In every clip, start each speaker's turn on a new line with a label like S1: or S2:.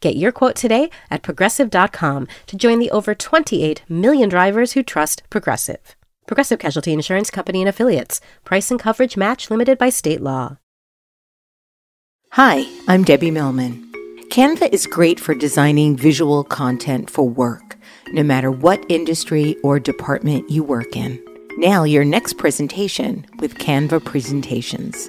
S1: Get your quote today at progressive.com to join the over 28 million drivers who trust Progressive. Progressive Casualty Insurance Company and Affiliates. Price and coverage match limited by state law.
S2: Hi, I'm Debbie Millman. Canva is great for designing visual content for work, no matter what industry or department you work in. Now, your next presentation with Canva Presentations.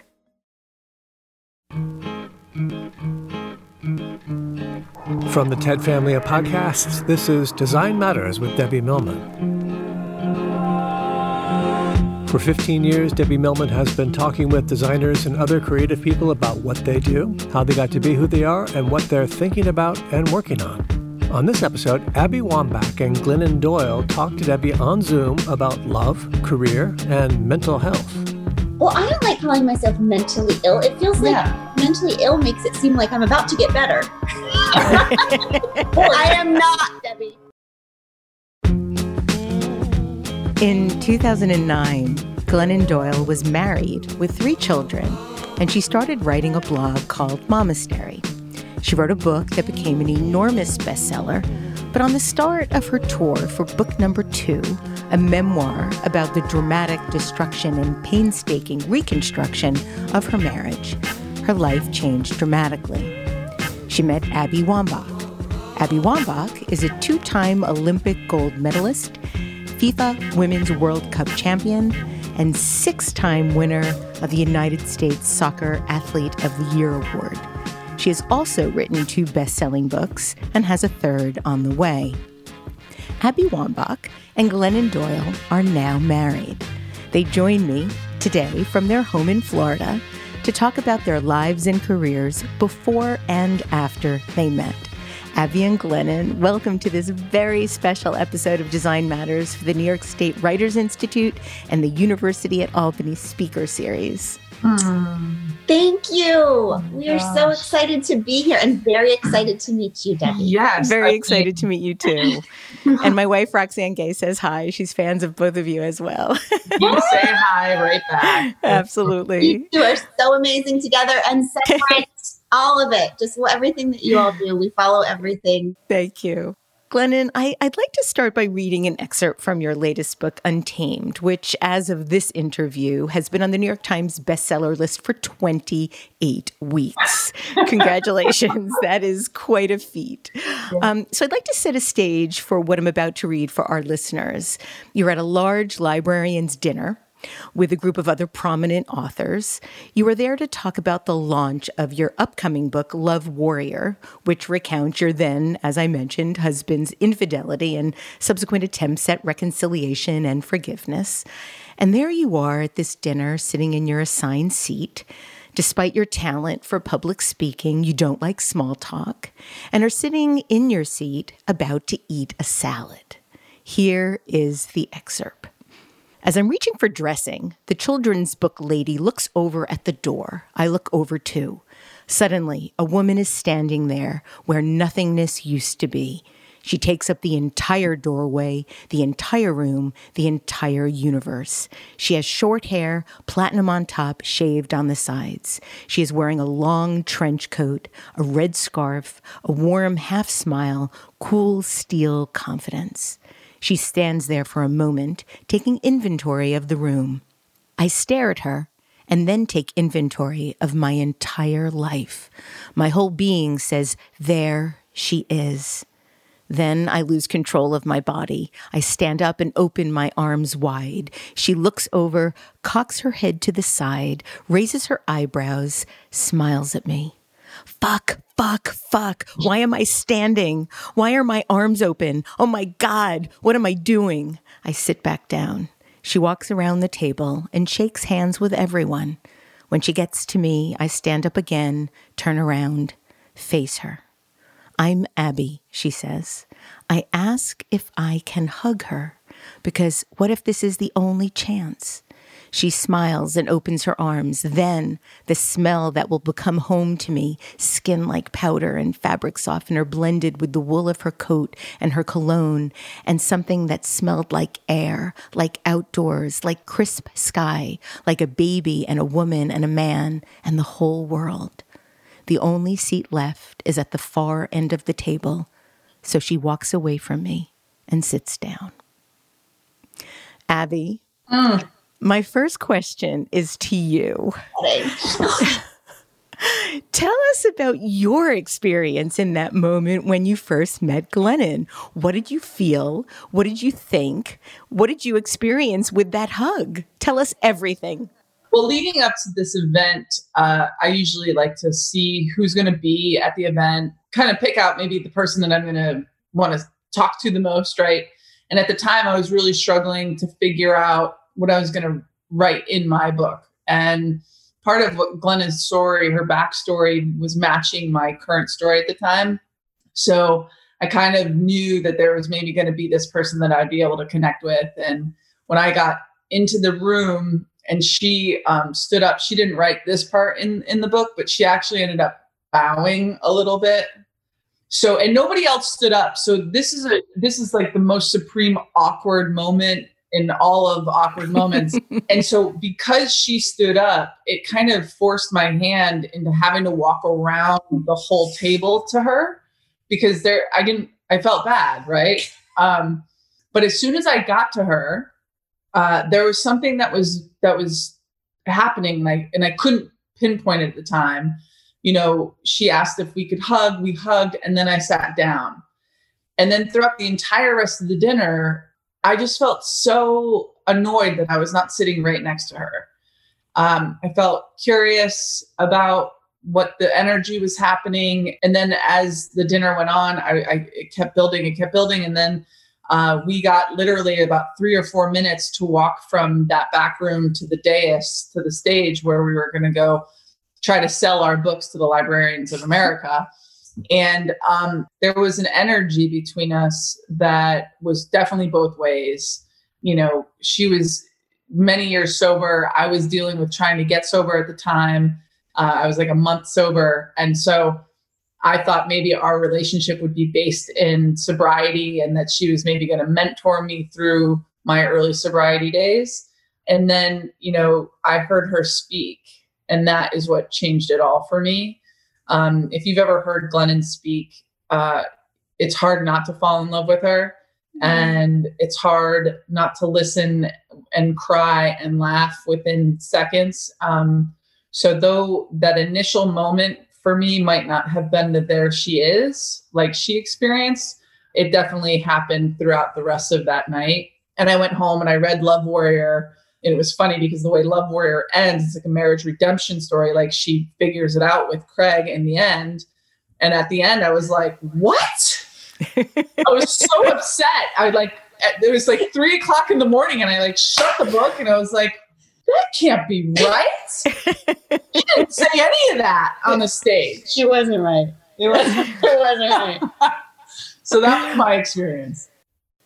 S3: From the TED family of podcasts, this is Design Matters with Debbie Millman. For 15 years, Debbie Millman has been talking with designers and other creative people about what they do, how they got to be who they are, and what they're thinking about and working on. On this episode, Abby Wambach and Glennon Doyle talk to Debbie on Zoom about love, career, and mental health.
S4: Well, I don't like calling myself mentally ill. It feels like
S5: Yeah.
S4: mentally ill makes it seem like I'm about to get better. I am not, Debbie.
S2: In 2009, Glennon Doyle was married with three children, and she started writing a blog called Momastery. She wrote a book that became an enormous bestseller, but on the start of her tour for book number two, a memoir about the dramatic destruction and painstaking reconstruction of her marriage, her life changed dramatically. She met Abby Wambach. Abby Wambach is a two time Olympic gold medalist, FIFA Women's World Cup champion, and six time winner of the United States Soccer Athlete of the Year award. She has also written two best selling books and has a third on the way. Abby Wambach and Glennon Doyle are now married. They join me today from their home in Florida to talk about their lives and careers before and after they met. Abby and Glennon, welcome to this very special episode of Design Matters for the New York State Writers Institute and the University at Albany Speaker Series. Hmm.
S4: Thank you. We are so excited to be here and very excited to meet you, Debbie.
S5: Yes.
S2: Very
S5: I
S2: excited to meet you too. and my wife Roxane Gay says hi. She's fans of both of you as well.
S5: You say hi right back.
S2: Absolutely.
S4: You two are so amazing together and separate all of it. Just everything that you all do. We follow everything.
S2: Thank you. Glennon, I, I'd like to start by reading an excerpt from your latest book, Untamed, which, as of this interview, has been on the New York Times bestseller list for 28 weeks. Congratulations. that is quite a feat. Um, so, I'd like to set a stage for what I'm about to read for our listeners. You're at a large librarian's dinner with a group of other prominent authors. You were there to talk about the launch of your upcoming book, Love Warrior, which recounts your then, as I mentioned, husband's infidelity and subsequent attempts at reconciliation and forgiveness. And there you are at this dinner, sitting in your assigned seat. Despite your talent for public speaking, you don't like small talk and are sitting in your seat about to eat a salad. Here is the excerpt. As I'm reaching for dressing, the children's book lady looks over at the door. I look over too. Suddenly, a woman is standing there where nothingness used to be. She takes up the entire doorway, the entire room, the entire universe. She has short hair, platinum on top, shaved on the sides. She is wearing a long trench coat, a red scarf, a warm half smile, cool steel confidence. She stands there for a moment, taking inventory of the room. I stare at her and then take inventory of my entire life. My whole being says, There she is. Then I lose control of my body. I stand up and open my arms wide. She looks over, cocks her head to the side, raises her eyebrows, smiles at me. Fuck, fuck, fuck. Why am I standing? Why are my arms open? Oh my God, what am I doing? I sit back down. She walks around the table and shakes hands with everyone. When she gets to me, I stand up again, turn around, face her. I'm Abby, she says. I ask if I can hug her, because what if this is the only chance? She smiles and opens her arms. Then the smell that will become home to me, skin like powder and fabric softener blended with the wool of her coat and her cologne, and something that smelled like air, like outdoors, like crisp sky, like a baby and a woman and a man and the whole world. The only seat left is at the far end of the table, so she walks away from me and sits down. Abby,
S5: Mm.
S2: My first question is to you. Tell us about your experience in that moment when you first met Glennon. What did you feel? What did you think? What did you experience with that hug? Tell us everything.
S5: Well, leading up to this event, uh, I usually like to see who's going to be at the event, kind of pick out maybe the person that I'm going to want to talk to the most, right? And at the time, I was really struggling to figure out what I was going to write in my book. And part of what Glennon's story, her backstory, was matching my current story at the time. So I kind of knew that there was maybe going to be this person that I'd be able to connect with. And when I got into the room and she um, stood up, she didn't write this part in in the book, but she actually ended up bowing a little bit. So and nobody else stood up. So this is a this is like the most supreme awkward moment in all of awkward moments. and so because she stood up, it kind of forced my hand into having to walk around the whole table to her because there I didn't I felt bad, right? Um, but as soon as I got to her, uh, there was something that was that was happening, and I, and I couldn't pinpoint it at the time. You know, she asked if we could hug. We hugged, and then I sat down. And then throughout the entire rest of the dinner, I just felt so annoyed that I was not sitting right next to her. Um, I felt curious about what the energy was happening, and then as the dinner went on, I, I it kept building. It kept building, and then uh, we got literally about three or four minutes to walk from that back room to the dais to the stage where we were going to go try to sell our books to the librarians of America. And um, there was an energy between us that was definitely both ways. You know, she was many years sober. I was dealing with trying to get sober at the time. Uh, I was like a month sober. And so I thought maybe our relationship would be based in sobriety and that she was maybe going to mentor me through my early sobriety days. And then, you know, I heard her speak, and that is what changed it all for me. Um, if you've ever heard Glennon speak, uh, it's hard not to fall in love with her. And it's hard not to listen and cry and laugh within seconds. Um, so, though that initial moment for me might not have been that there she is, like she experienced, it definitely happened throughout the rest of that night. And I went home and I read Love Warrior. And it was funny because the way Love Warrior ends, it's like a marriage redemption story. Like she figures it out with Craig in the end. And at the end, I was like, what? I was so upset. I like, it was like three o'clock in the morning and I like shut the book and I was like, that can't be right. she didn't say any of that on the stage.
S4: She wasn't right. It wasn't, it wasn't right.
S5: So that was my experience.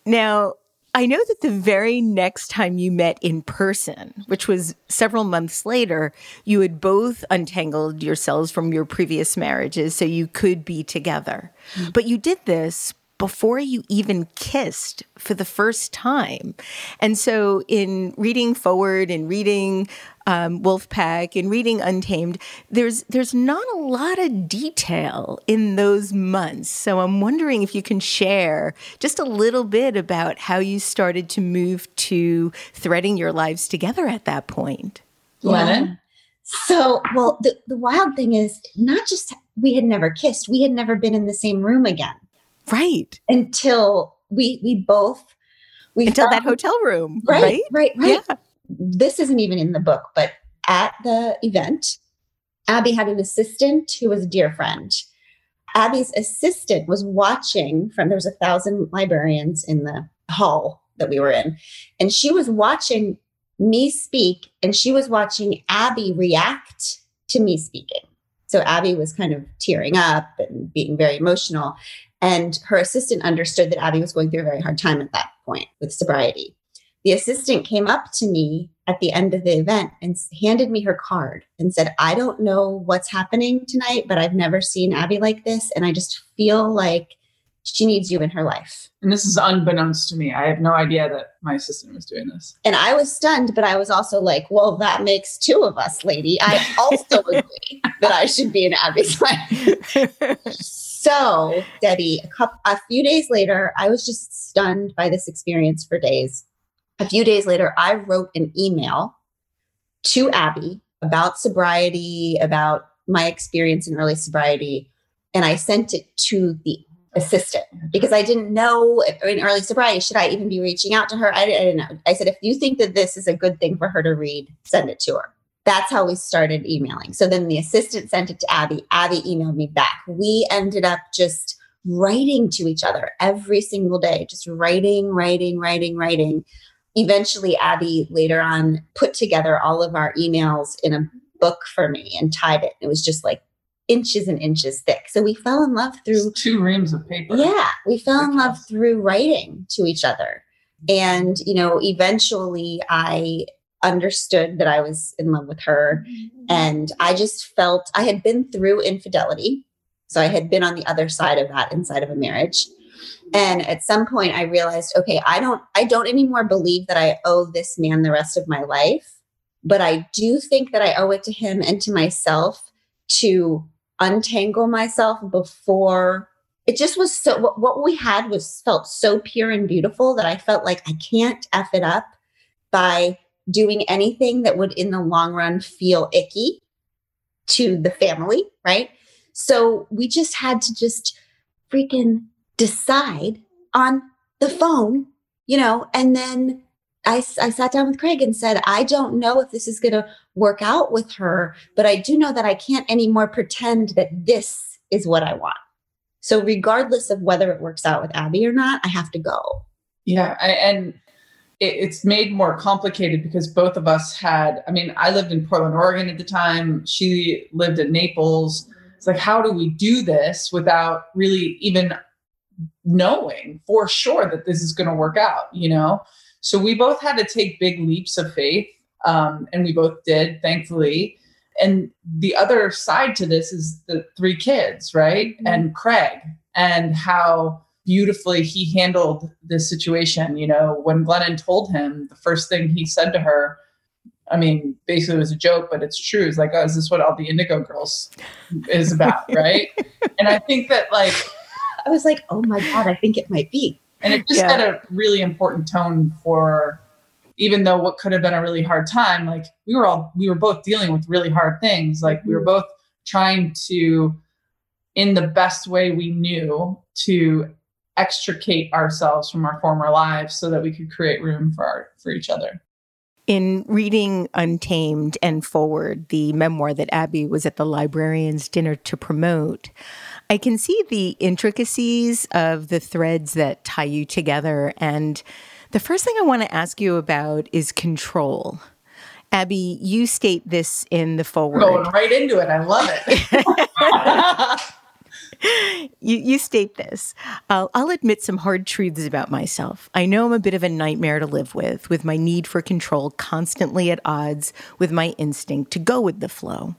S2: Now, I know that the very next time you met in person, which was several months later, you had both untangled yourselves from your previous marriages so you could be together. Mm. But you did this before you even kissed for the first time. And so, in reading forward and reading um, Wolfpack and reading Untamed, there's there's not a lot of detail in those months. So I'm wondering if you can share just a little bit about how you started to move to threading your lives together at that point.
S5: Glennon?
S4: So, well, the, the wild thing is not just we had never kissed, we had never been in the same room again.
S2: Right.
S4: Until we we both we
S2: until that hotel room.
S4: Right,
S2: right,
S4: right, right.
S2: Yeah.
S4: This isn't even in the book, but at the event, Abby had an assistant who was a dear friend. Abby's assistant was watching from there was a thousand librarians in the hall that we were in, and she was watching me speak, and she was watching Abby react to me speaking. So Abby was kind of tearing up and being very emotional. And her assistant understood that Abby was going through a very hard time at that point with sobriety. The assistant came up to me at the end of the event and handed me her card and said, I don't know what's happening tonight, but I've never seen Abby like this. And I just feel like she needs you in her life.
S5: And this is unbeknownst to me. I have no idea that my assistant was doing this.
S4: And I was stunned, but I was also like, well, that makes two of us, lady. I also agree that I should be in Abby's life. so, Debbie, a, couple, a few days later, I was just stunned by this experience for days. A few days later, I wrote an email to Abby about sobriety, about my experience in early sobriety, and I sent it to the assistant because I didn't know in early sobriety, should I even be reaching out to her? I, I didn't know. I said, if you think that this is a good thing for her to read, send it to her. That's how we started emailing. So then the assistant sent it to Abby. Abby emailed me back. We ended up just writing to each other every single day, just writing, writing, writing, writing. Eventually, Abby later on put together all of our emails in a book for me and tied it. It was just like inches and inches thick. So we fell in love through
S5: It's two reams of paper.
S4: yeah, we fell in love through writing to each other. Mm-hmm. And, you know, eventually I understood that I was in love with her. Mm-hmm. And I just felt I had been through infidelity. So I had been on the other side of that inside of a marriage. And at some point I realized, okay, I don't I don't anymore believe that I owe this man the rest of my life, but I do think that I owe it to him and to myself to untangle myself before it just was so what, what we had was felt so pure and beautiful that I felt like I can't F it up by doing anything that would in the long run feel icky to the family, right? So we just had to just freaking decide on the phone, you know, and then I, I sat down with Craig and said, I don't know if this is going to work out with her, but I do know that I can't anymore pretend that this is what I want. So, regardless of whether it works out with Abby or not, I have to go.
S5: Yeah, I, and it, it's made more complicated because both of us had. I mean, I lived in Portland, Oregon at the time. She lived in Naples. It's like, how do we do this without really even knowing for sure that this is going to work out? You know, so we both had to take big leaps of faith, um, and we both did, thankfully. And the other side to this is the three kids, right? And Craig, and how beautifully he handled this situation. You know, when Glennon told him, the first thing he said to her, I mean, basically it was a joke, but it's true. It's like, oh, is this what all the Indigo Girls is about? right. And I think that, like,
S4: I was like, oh my God, I think it might be.
S5: and it just
S2: Yeah.
S5: set a really important tone for even though what could have been a really hard time like we were all we were both dealing with really hard things like we were mhm. both trying to in the best way we knew to extricate ourselves from our former lives so that we could create room for our for each other
S2: In reading Untamed and Forward, the memoir that Abby was at the librarian's dinner to promote, I can see the intricacies of the threads that tie you together. And the first thing I want to ask you about is control. Abby, you state this in the forward.
S5: going right into it i love it
S2: You, you state this. I'll, I'll admit some hard truths about myself. I know I'm a bit of a nightmare to live with, with my need for control constantly at odds with my instinct to go with the flow.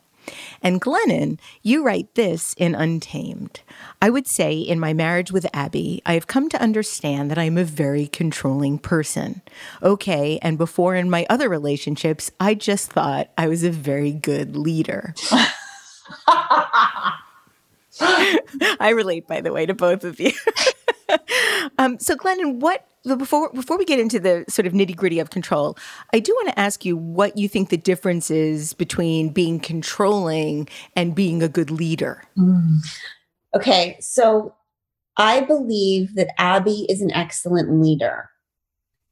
S2: And Glennon, you write this in Untamed. I would say in my marriage with Abby, I have come to understand that I am a very controlling person. Okay, and before in my other relationships, I just thought I was a very good leader. I relate, by the way, to both of you. um, so, Glennon, what before before we get into the sort of nitty gritty of control, I do want to ask you what you think the difference is between being controlling and being a good leader.
S4: Okay, so I believe that Abby is an excellent leader.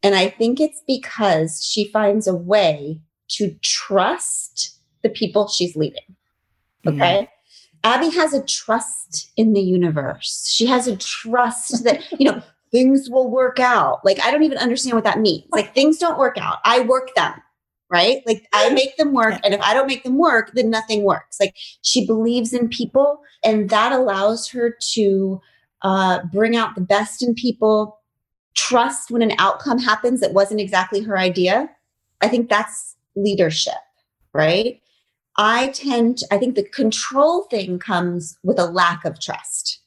S4: And I think it's because she finds a way to trust the people she's leading. Okay. Mm. Abby has a trust in the universe. She has a trust that, you know, things will work out. Like, I don't even understand what that means. Like, things don't work out. I work them, right? Like, I make them work. And if I don't make them work, then nothing works. Like, she believes in people, and that allows her to uh, bring out the best in people, trust when an outcome happens that wasn't exactly her idea. I think that's leadership, right? I tend, to, I think the control thing comes with a lack of trust.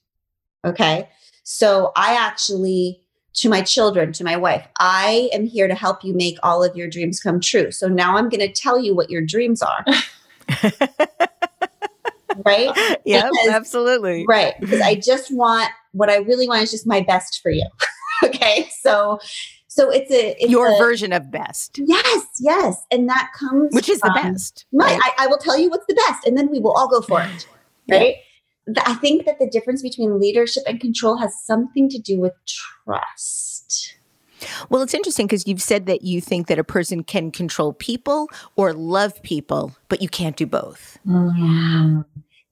S4: Okay. So I actually, to my children, to my wife, I am here to help you make all of your dreams come true. So now I'm going to tell you what your dreams are. right?
S2: Yeah, absolutely.
S4: Right. Because I just want what I really want is just my best for you. okay. So so it's a it's
S2: your
S4: a,
S2: version of best.
S4: Yes, yes, and that comes
S2: which is from, the best.
S4: Right, I, I, will tell you what's the best, and then we will all go for it. Right. Yeah. I think that the difference between leadership and control has something to do with trust.
S2: Well, it's interesting because you've said that you think that a person can control people or love people, but you can't do both.
S4: Yeah.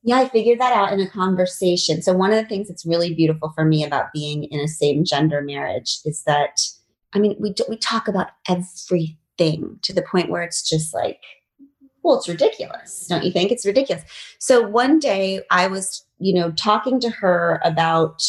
S4: Yeah, I figured that out in a conversation. So, one of the things that's really beautiful for me about being in a same gender marriage is that I mean, we we talk about everything to the point where it's just like, well, it's ridiculous, don't you think? It's ridiculous. So one day I was, you know, talking to her about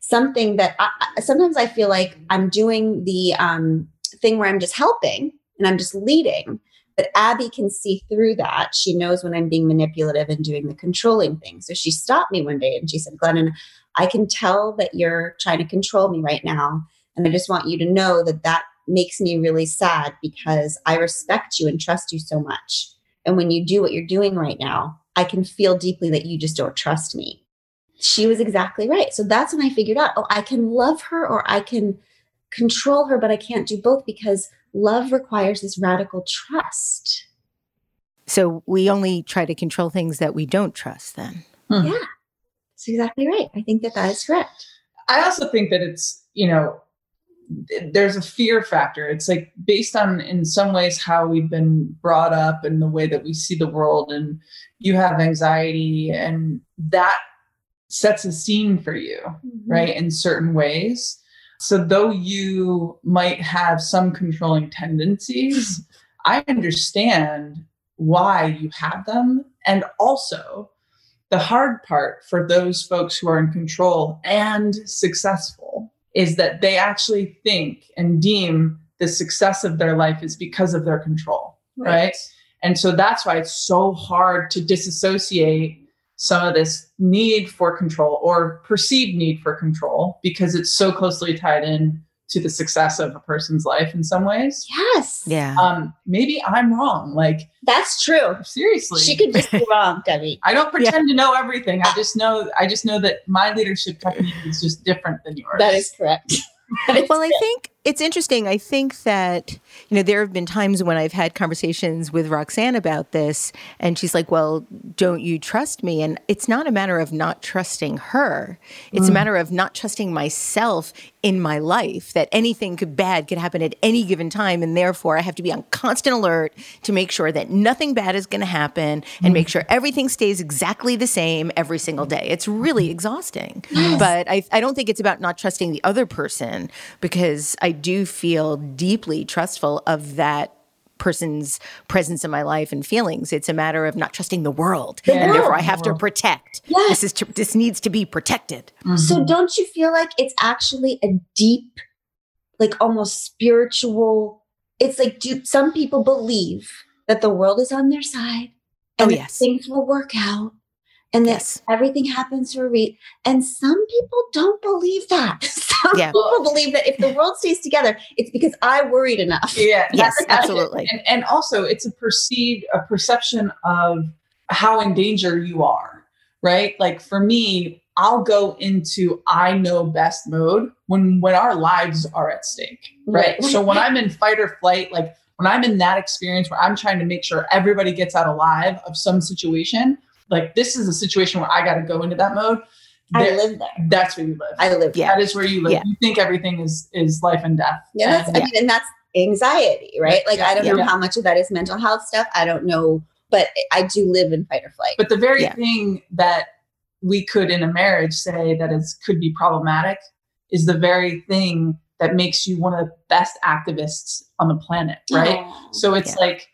S4: something that I, sometimes I feel like I'm doing the um, thing where I'm just helping and I'm just leading. But Abby can see through that. She knows when I'm being manipulative and doing the controlling thing. So she stopped me one day and she said, Glennon, I can tell that you're trying to control me right now. And I just want you to know that that makes me really sad because I respect you and trust you so much. And when you do what you're doing right now, I can feel deeply that you just don't trust me. She was exactly right. So that's when I figured out, oh, I can love her or I can control her, but I can't do both because love requires this radical trust.
S2: So we only try to control things that we don't trust then.
S4: Hmm. Yeah, that's exactly right. I think that that is correct.
S5: I also think that it's, you know, there's a fear factor. It's like based on, in some ways, how we've been brought up and the way that we see the world, and you have anxiety, and that sets a scene for you, mm-hmm. right, in certain ways. So, though you might have some controlling tendencies, I understand why you have them. And also, the hard part for those folks who are in control and successful is that they actually think and deem the success of their life is because of their control, right? right? And so that's why it's so hard to disassociate some of this need for control or perceived need for control because it's so closely tied in to the success of a person's life in some ways.
S4: Yes.
S2: Yeah.
S5: Um, maybe I'm wrong. Like
S4: that's true.
S5: Seriously.
S4: She could just be wrong, Debbie.
S5: I don't pretend yeah. to know everything. I just know I just know that my leadership technique is just different than yours.
S4: That is correct.
S2: well, I think it's interesting. I think that, you know, there have been times when I've had conversations with Roxane about this, and she's like, Well, don't you trust me? And it's not a matter of not trusting her, it's mm. a matter of not trusting myself in my life that anything could bad could happen at any given time. And therefore, I have to be on constant alert to make sure that nothing bad is going to happen and mm. make sure everything stays exactly the same every single day. It's really exhausting. Yes. But I, I don't think it's about not trusting the other person because I do feel deeply trustful of that person's presence in my life and feelings. It's a matter of not trusting the world, yeah. and therefore I have to protect. Yes. This is to, this needs to be protected.
S4: Mm-hmm. So don't you feel like it's actually a deep, like almost spiritual? It's like do some people believe that the world is on their side and oh, yes. things will work out and that yes. everything happens for a reason. And some people don't believe that. Some yeah. people believe that if the world stays together, it's because I worried enough.
S5: Yeah.
S2: yes, absolutely.
S5: And, and also, it's a perceived, a perception of how in danger you are, right? Like for me, I'll go into I know best mode when when our lives are at stake, right? right. So when I'm in fight or flight, like when I'm in that experience where I'm trying to make sure everybody gets out alive of some situation, like this is a situation where I got to go into that mode.
S4: I live there.
S5: that's where you live.
S4: I live
S2: Yeah.
S5: That is where you live.
S2: Yeah.
S5: You think everything is is life and death.
S4: Yeah, that's,
S5: And-
S4: I mean, and that's anxiety, right? Like, I don't know how much of that is mental health stuff. I don't know, but I do live in fight or flight.
S5: But the very
S2: Yeah.
S5: thing that we could in a marriage say that is could be problematic is the very thing that makes you one of the best activists on the planet, right?
S4: Oh.
S5: So it's
S2: Yeah.
S5: like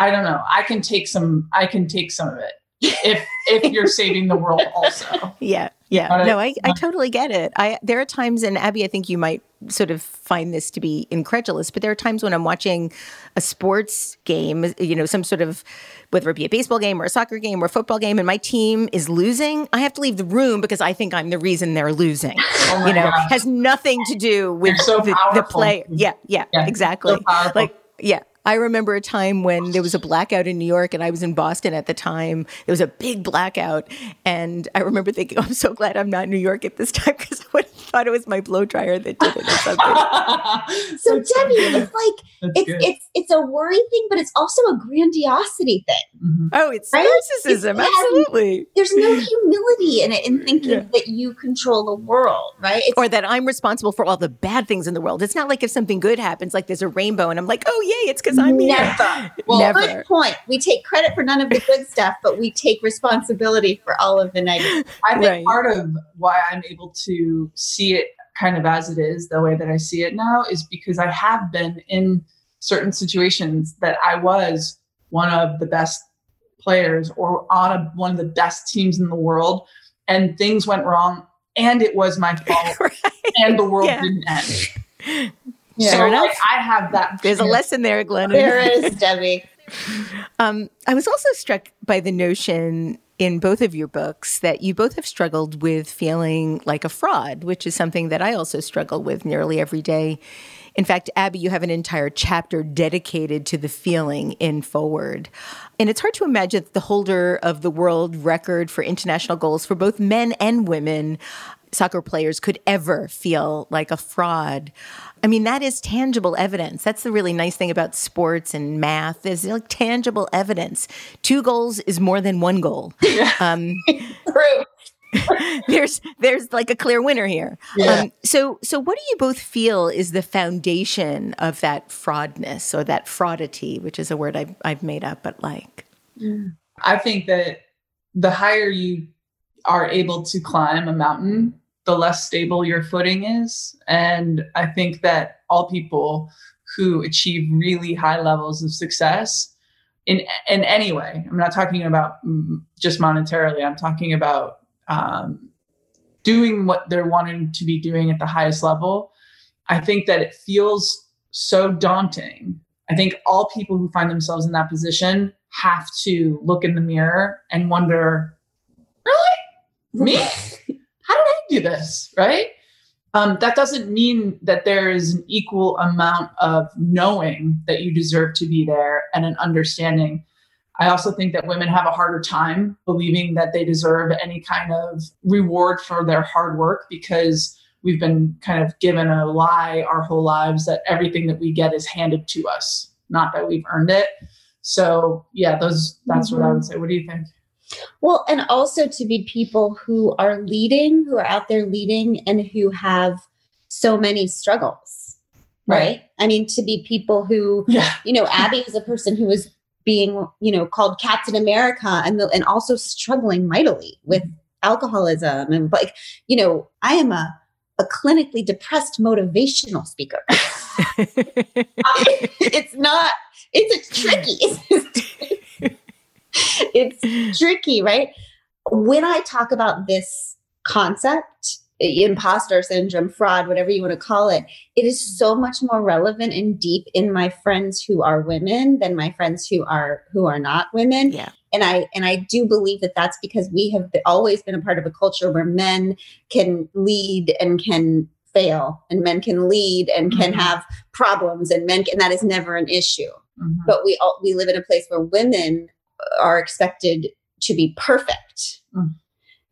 S5: I don't know. I can take some. I can take some of it if if you're saving the world also.
S2: Yeah. Yeah.
S5: It.
S2: No, I, I totally get it. I there are times and Abby, I think you might sort of find this to be incredulous, but there are times when I'm watching a sports game, you know, some sort of whether it be a baseball game or a soccer game or a football game, and my team is losing, I have to leave the room because I think I'm the reason they're losing.
S5: Oh
S2: you know,
S5: gosh.
S2: has nothing to do with
S5: so
S2: the, the player. Yeah, yeah,
S5: Yeah,
S2: exactly.
S5: so
S2: like, yeah. I remember a time when there was a blackout in New York and I was in Boston at the time. There was a big blackout. And I remember thinking, I'm so glad I'm not in New York at this time because I would have thought it was my blow dryer that did it or something.
S4: so
S5: That's
S4: Debbie,
S5: good.
S4: it's like
S5: That's
S4: it's
S5: good.
S4: it's it's a worry thing, but it's also a grandiosity thing.
S5: Mhm.
S2: oh, it's
S4: Right?
S2: narcissism.
S4: It's-
S2: absolutely.
S4: There's no humility in it in thinking
S2: Yeah.
S4: that you control the world, right? It's
S2: Or that I'm responsible for all the bad things in the world. It's not like if something good happens, like there's a rainbow and I'm like, oh, yay, it's because I'm here.
S4: never. Well,
S2: Never.
S4: good point. We take credit for none of the good stuff, but we take responsibility for all of the negative.
S5: I think
S2: Right.
S5: part of why I'm able to see it kind of as it is, the way that I see it now, is because I have been in certain situations that I was one of the best players or on a, one of the best teams in the world, and things went wrong, and it was my fault,
S2: Right.
S5: and the world
S2: Yeah.
S5: didn't end.
S4: Yeah.
S5: So
S2: enough.
S5: like, I have that.
S2: There's a lesson there, Glenn.
S4: There is, Debbie.
S2: Um, I was also struck by the notion in both of your books that you both have struggled with feeling like a fraud, which is something that I also struggle with nearly every day. In fact, Abby, you have an entire chapter dedicated to the feeling in Forward. And it's hard to imagine that the holder of the world record for international goals for both men and women, soccer players, could ever feel like a fraud. I mean, that is tangible evidence. That's the really nice thing about sports and math is like tangible evidence. Two goals is more than one goal. Um,
S4: True.
S2: there's there's like a clear winner here.
S5: Yeah.
S2: Um, so so what do you both feel is the foundation of that fraudness or that fraudity, which is a word I've I've made up, but like
S5: I think that the higher you are able to climb a mountain, the less stable your footing is. And I think that all people who achieve really high levels of success in in any way, I'm not talking about just monetarily. I'm talking about um, doing what they're wanting to be doing at the highest level. I think that it feels so daunting. I think all people who find themselves in that position have to look in the mirror and wonder, really? Me? How did I do this? Right? Um, that doesn't mean that there is an equal amount of knowing that you deserve to be there and an understanding. I also think that women have a harder time believing that they deserve any kind of reward for their hard work because we've been kind of given a lie our whole lives that everything that we get is handed to us, not that we've earned it. So yeah, those that's what I would say. What do you think?
S4: Well, and also to be people who are leading, who are out there leading, and who have so many struggles, right?
S5: Right.
S4: I mean, to be people who,
S5: Yeah.
S4: you know, Abby is a person who is being, you know, called Captain America, and the, and also struggling mightily with alcoholism, and like, you know, I am a a clinically depressed motivational speaker. it's not. It's a tricky. it's tricky, right? When I talk about this concept, imposter syndrome, fraud, whatever you want to call it, it is so much more relevant and deep in my friends who are women than my friends who are who are not women.
S2: Yeah.
S4: And I and I do believe that that's because we have always been a part of a culture where men can lead and can fail, and men can lead and can
S5: Mhm.
S4: have problems, and men and that is never an issue
S5: Mhm.
S4: but we all we live in a place where women are expected to be perfect
S5: Mm.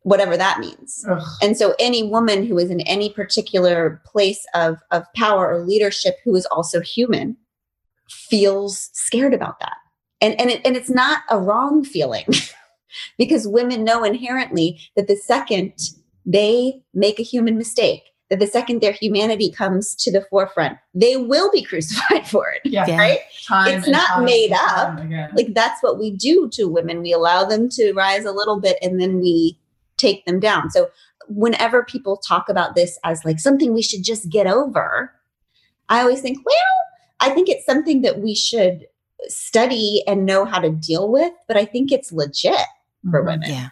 S4: whatever that means
S5: Ugh.
S4: and so any woman who is in any particular place of of power or leadership who is also human feels scared about that and and, it, and it's not a wrong feeling because women know inherently that the second they make a human mistake, that the second their humanity comes to the forefront, they will be crucified for it.
S5: Yeah.
S2: Yeah.
S4: Right?
S5: Time
S4: It's not
S5: time
S4: made
S5: and
S4: up.
S5: again.
S4: Like that's what we do to women. We allow them to rise a little bit and then we take them down. So whenever people talk about this as like something we should just get over, I always think, well, I think it's something that we should study and know how to deal with, but I think it's legit for
S5: Mhm.
S4: women.
S2: Yeah.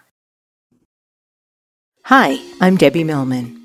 S2: Hi, I'm Debbie Millman.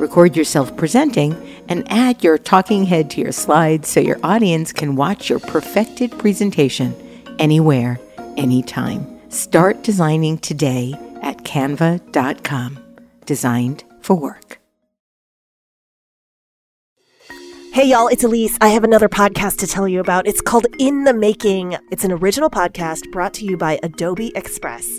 S2: Record yourself presenting and add your talking head to your slides so your audience can watch your perfected presentation anywhere, anytime. Start designing today at canva.com. Designed for work.
S6: Hey, y'all, it's Elise. I have another podcast to tell you about. It's called In the Making. It's an original podcast brought to you by Adobe Express.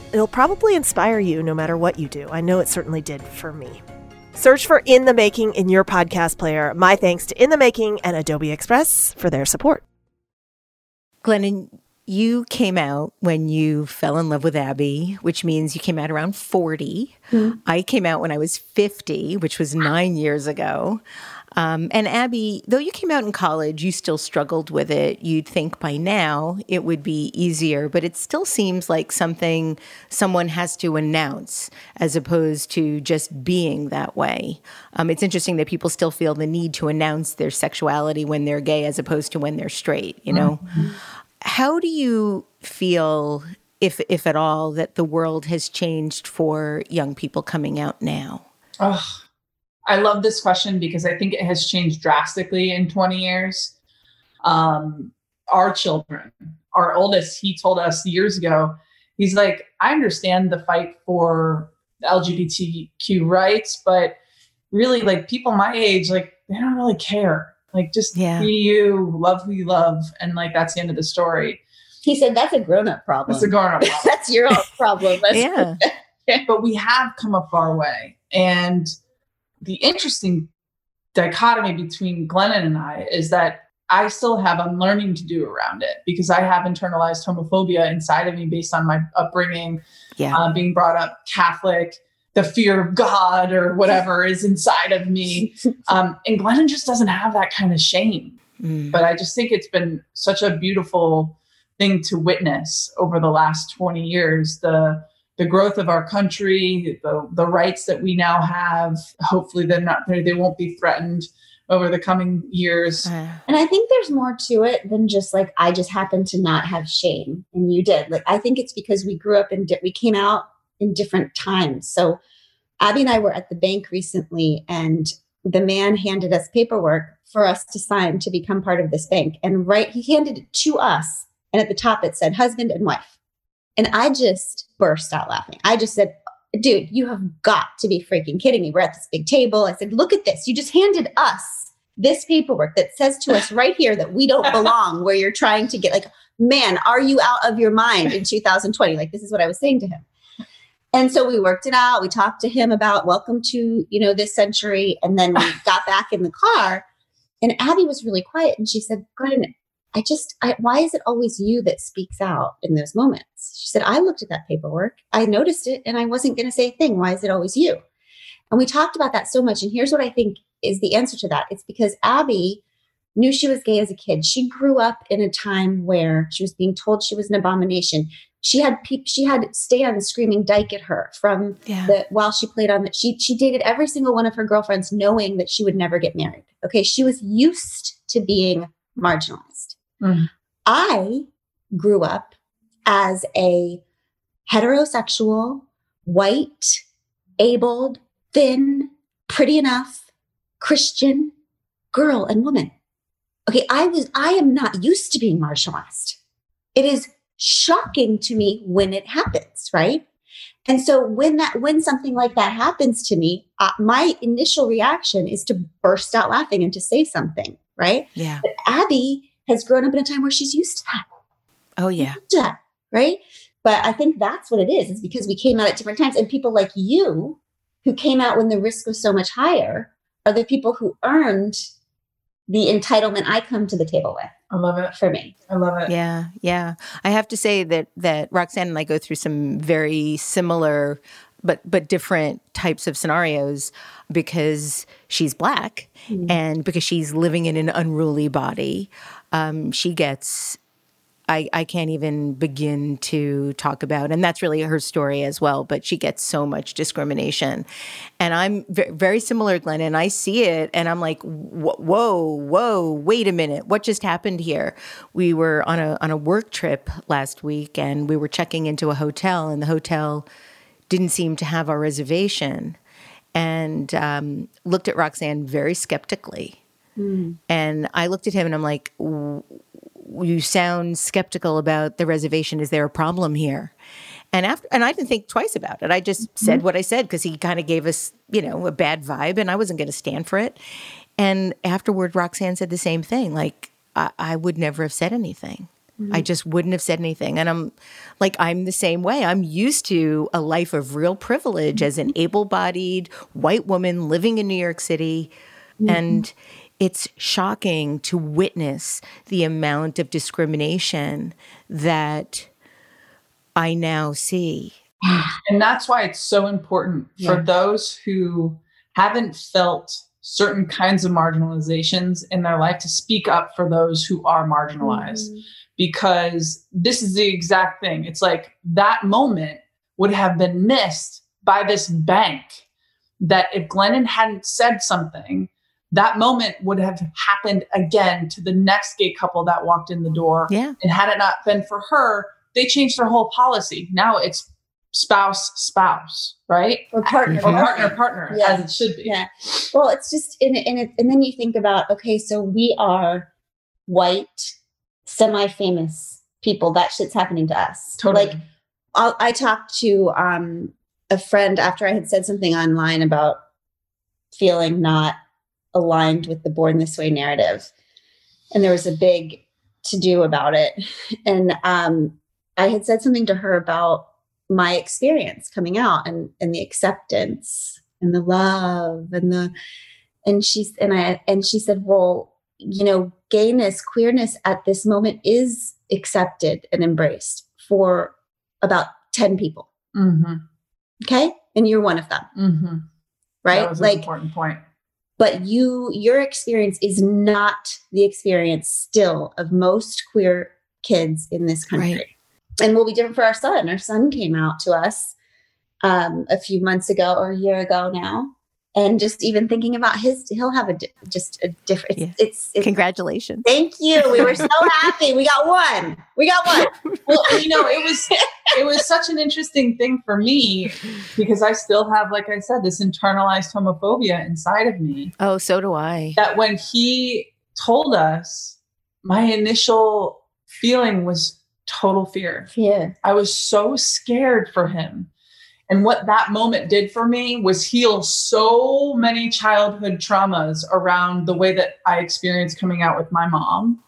S6: it'll probably inspire you no matter what you do. I know it certainly did for me. Search for In the Making in your podcast player. My thanks to In the Making and Adobe Express for their support.
S2: Glennon, you came out when you fell in love with Abby, which means you came out around 40. Hmm. I came out when I was 50, which was nine years ago. Um, and Abby, though you came out in college, you still struggled with it. You'd think by now it would be easier, but it still seems like something someone has to announce as opposed to just being that way. Um, it's interesting that people still feel the need to announce their sexuality when they're gay as opposed to when they're straight, you know? How do you feel, if if at all, that the world has changed for young people coming out now?
S5: Oh, I love this question because I think it has changed drastically in 20 years. Um, our children, our oldest, he told us years ago, he's like, I understand the fight for LGBTQ rights, but really, like people my age, like they don't really care. Like just
S2: Yeah.
S5: be you, love who you love, and like that's the end of the story.
S4: He said that's a grown up problem.
S5: That's a grown up. Problem.
S4: that's your own problem. That's-
S2: Yeah.
S5: but we have come a far way. And the interesting dichotomy between Glennon and I is that I still have unlearning to do around it because I have internalized homophobia inside of me based on my upbringing,
S2: Yeah.
S5: uh, being brought up Catholic, the fear of God or whatever is inside of me. Um, and Glennon just doesn't have that kind of shame
S2: Mm.
S5: but I just think it's been such a beautiful thing to witness over the last 20 years the the growth of our country the the rights that we now have hopefully they're not they they won't be threatened over the coming years
S2: Uh,
S4: And I think there's more to it than just like I just happen to not have shame and you did. Like I think it's because we grew up and di- we came out in different times. So Abby and I were at the bank recently and the man handed us paperwork for us to sign to become part of this bank and right he handed it to us and at the top it said husband and wife. And I just burst out laughing. I just said dude, you have got to be freaking kidding me. We're at this big table. I said, look at this. You just handed us this paperwork that says to us right here that we don't belong where you're trying to get like, man, are you out of your mind in 2020? Like, this is what I was saying to him. And so we worked it out. We talked to him about welcome to, you know, this century. And then we got back in the car And Abby was really quiet and she said, Glenn, I just, I, why is it always you that speaks out in those moments? She said, I looked at that paperwork, I noticed it, and I wasn't going to say a thing. Why is it always you? And we talked about that so much. And here's what I think is the answer to that it's because Abby knew she was gay as a kid. She grew up in a time where she was being told she was an abomination. She had people, she had stands screaming dyke at her from
S2: Yeah.
S4: the while she played on that. She she dated every single one of her girlfriends knowing that she would never get married. Okay. She was used to being marginalized.
S5: Mhm.
S4: I grew up as a heterosexual, white, abled, thin, pretty enough, Christian girl and woman. Okay, I was I am not used to being marginalized. It is shocking to me when it happens, right? And so when that when something like that happens to me, uh, my initial reaction is to burst out laughing and to say something, right?
S2: Yeah.
S4: But Abby has grown up in a time where she's used to that
S2: Oh, yeah.
S4: to that, right? But I think that's what it is. Is because we came out at different times, and people like you, who came out when the risk was so much higher, are the people who earned the entitlement I come to the table with.
S5: I love it.
S4: For me,
S5: I love it.
S2: Yeah, yeah. I have to say that that Roxane and I go through some very similar but but different types of scenarios because she's black and because she's living in an unruly body. Um, she gets I, I can't even begin to talk about, and that's really her story as well. But she gets so much discrimination, and I'm ve- very similar, Glenn. And I see it, and I'm like, whoa, whoa, wait a minute, what just happened here? We were on a on a work trip last week, and we were checking into a hotel, and the hotel didn't seem to have our reservation, and um, looked at Roxane very skeptically. And I looked at him, and I'm like, you sound skeptical about the reservation. Is there a problem here? And after, and I didn't think twice about it. I just mm-hmm. said what I said because he kind of gave us, you know, a bad vibe, and I wasn't going to stand for it. And afterward, Roxane said the same thing. Like I, I would never have said anything. I mm-hmm. just wouldn't have said anything. And I'm like, I'm the same way. I'm used to a life of real privilege as an mm-hmm. able bodied white woman living in New York City. And it's shocking to witness the amount of discrimination that I now see.
S5: And that's why it's so important for those who haven't felt certain kinds of marginalizations in their life to speak up for those who are marginalized. Mm-hmm. Because this is the exact thing. It's like that moment would have been missed by this bank that if Glennon hadn't said something, that moment would have happened again to the next gay couple that walked in the door.
S2: Yeah.
S5: And had it not been for her, they changed their whole policy. Now it's spouse, spouse, right?
S4: or partner,
S5: Or partner, partner,
S4: Yeah.
S5: as it should be.
S4: Yeah. Well, it's just in it, and it, and then you think about okay, so we are white, semi-famous people. That shit's happening to us.
S5: Totally.
S4: Like I'll, I talked to um, a friend after I had said something online about feeling not aligned with the Born This Way narrative, and there was a big to do about it. And um, I had said something to her about my experience coming out and and the acceptance and the love and the and she's and I and she said, well, you know, gayness, queerness at this moment is accepted and embraced for about 10 people.
S5: Mm-hmm.
S4: Okay. And you're one of them,
S5: Mm-hmm.
S4: right?
S5: That was an
S4: like,
S5: important point.
S4: But you, your experience is not the experience still of most queer kids in this country.
S2: Right.
S4: And will be different for our son. Our son came out to us um, a few months ago or a year ago now. And just even thinking about his, he'll have a di- just a different. It's,
S2: Yeah.
S4: it's, it's
S2: Congratulations.
S4: Thank you. We were so happy. We got one. We got one.
S5: Well, you know, it was it was such an interesting thing for me because I still have, like I said, this internalized homophobia inside of me.
S2: Oh, so do I.
S5: That when he told us, my initial feeling was total fear.
S4: Yeah.
S5: I was so scared for him. And what that moment did for me was heal so many childhood traumas around the way that I experienced coming out with my mom.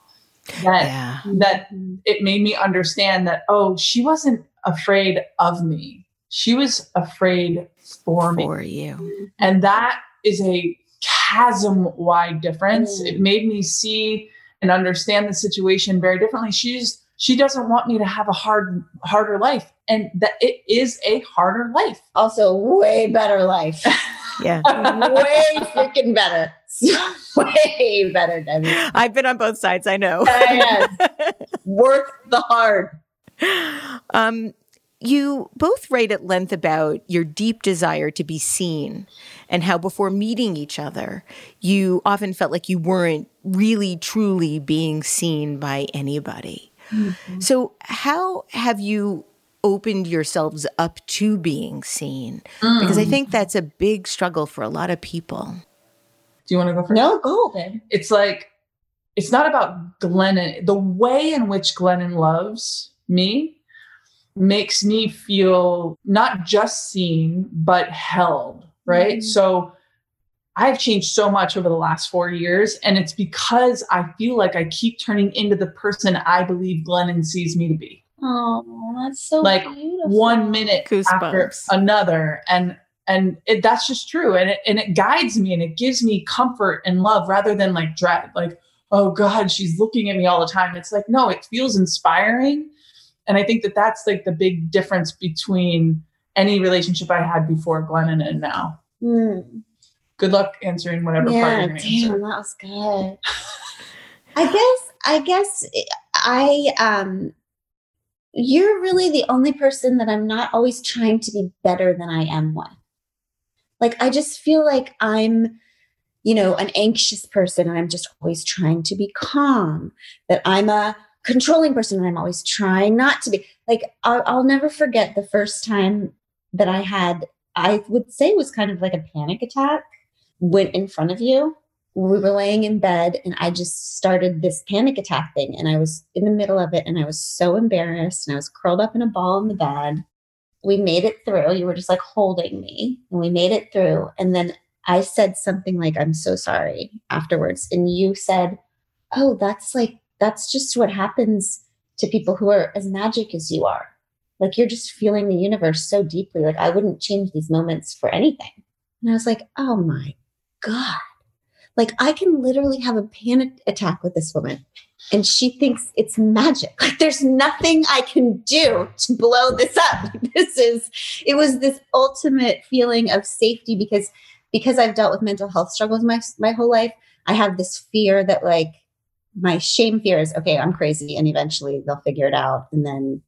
S5: That
S2: Yeah.
S5: that it made me understand that oh, she wasn't afraid of me. She was afraid for me.
S2: For you.
S5: And that is a chasm wide difference.
S4: Mm.
S5: It made me see and understand the situation very differently. She's she doesn't want me to have a hard harder life and that it is a harder life.
S4: Also, way better life.
S2: Yeah.
S4: way freaking better. way better, Debbie.
S2: I've been on both sides, I know.
S4: Yes. Worth the hard.
S2: um, you both write at length about your deep desire to be seen and how before meeting each other, you often felt like you weren't really truly being seen by anybody. So, how have you opened yourselves up to being seen? Because I think that's a big struggle for a lot of people.
S5: Do you want to go first?
S4: No, go, babe.
S5: it's like it's not about Glennon. The way in which Glennon loves me makes me feel not just seen, but held, right?
S4: Mhm.
S5: So I've changed so much over the last four years, and it's because I feel like I keep turning into the person I believe Glennon sees me to be.
S4: Oh, that's so
S5: Like,
S4: beautiful.
S5: One minute after another, and and it, that's just true, and it and it guides me and it gives me comfort and love rather than like dread. Like, oh God, she's looking at me all the time. It's like no, it feels inspiring, and I think that that's like the big difference between any relationship I had before Glennon and now.
S4: Hmm.
S5: Good luck answering whatever part
S4: Yeah,
S5: you're going to
S4: damn,
S5: answer.
S4: that was good. I guess, I guess I, um, you're really the only person that I'm not always trying to be better than I am with. Like, I just feel like I'm, you know, an anxious person and I'm just always trying to be calm, that I'm a controlling person and I'm always trying not to be. Like, I'll, I'll never forget the first time that I had, I would say was kind of like a panic attack went in front of you. We were laying in bed and I just started this panic attack thing. And I was in the middle of it and I was so embarrassed and I was curled up in a ball in the bed. We made it through. You were just like holding me and we made it through. And then I said something like, I'm so sorry afterwards. And you said, Oh, that's like, that's just what happens to people who are as magic as you are. Like you're just feeling the universe so deeply. Like I wouldn't change these moments for anything. And I was like, oh my God. Like I can literally have a panic attack with this woman and she thinks it's magic. Like there's nothing I can do to blow this up. This is it was this ultimate feeling of safety because because I've dealt with mental health struggles my my whole life. I have this fear that like my shame fear is okay, I'm crazy and eventually they'll figure it out and then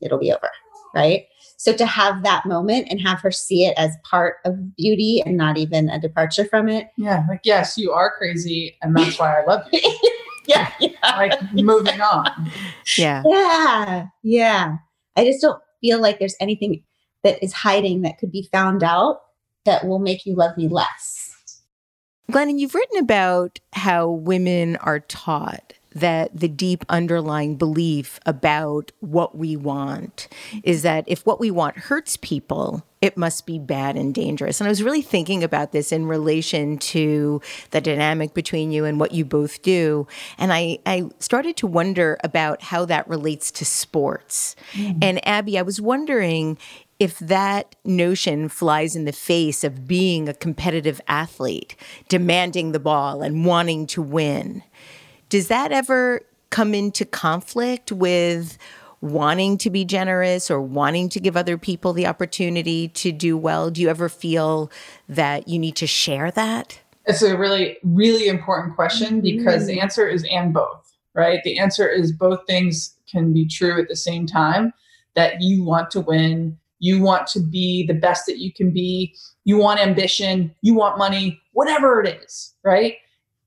S4: it'll be over. Right. So to have that moment and have her see it as part of beauty and not even a departure from it.
S5: Yeah, like yes, you are crazy, and that's why I love you.
S4: yeah. Yeah.
S5: like moving on.
S2: Yeah.
S4: Yeah. Yeah. I just don't feel like there's anything that is hiding that could be found out that will make you love me less.
S2: Glennon, you've written about how women are taught that the deep underlying belief about what we want is that if what we want hurts people, it must be bad and dangerous. And I was really thinking about this in relation to the dynamic between you and what you both do. And I, I started to wonder about how that relates to sports. Mm. And Abby, I was wondering if that notion flies in the face of being a competitive athlete, demanding the ball and wanting to win. Does that ever come into conflict with wanting to be generous or wanting to give other people the opportunity to do well? Do you ever feel that you need to share that?
S5: It's a really, really important question mm-hmm. because the answer is and both, right? The answer is both things can be true at the same time that you want to win, you want to be the best that you can be, you want ambition, you want money, whatever it is, right?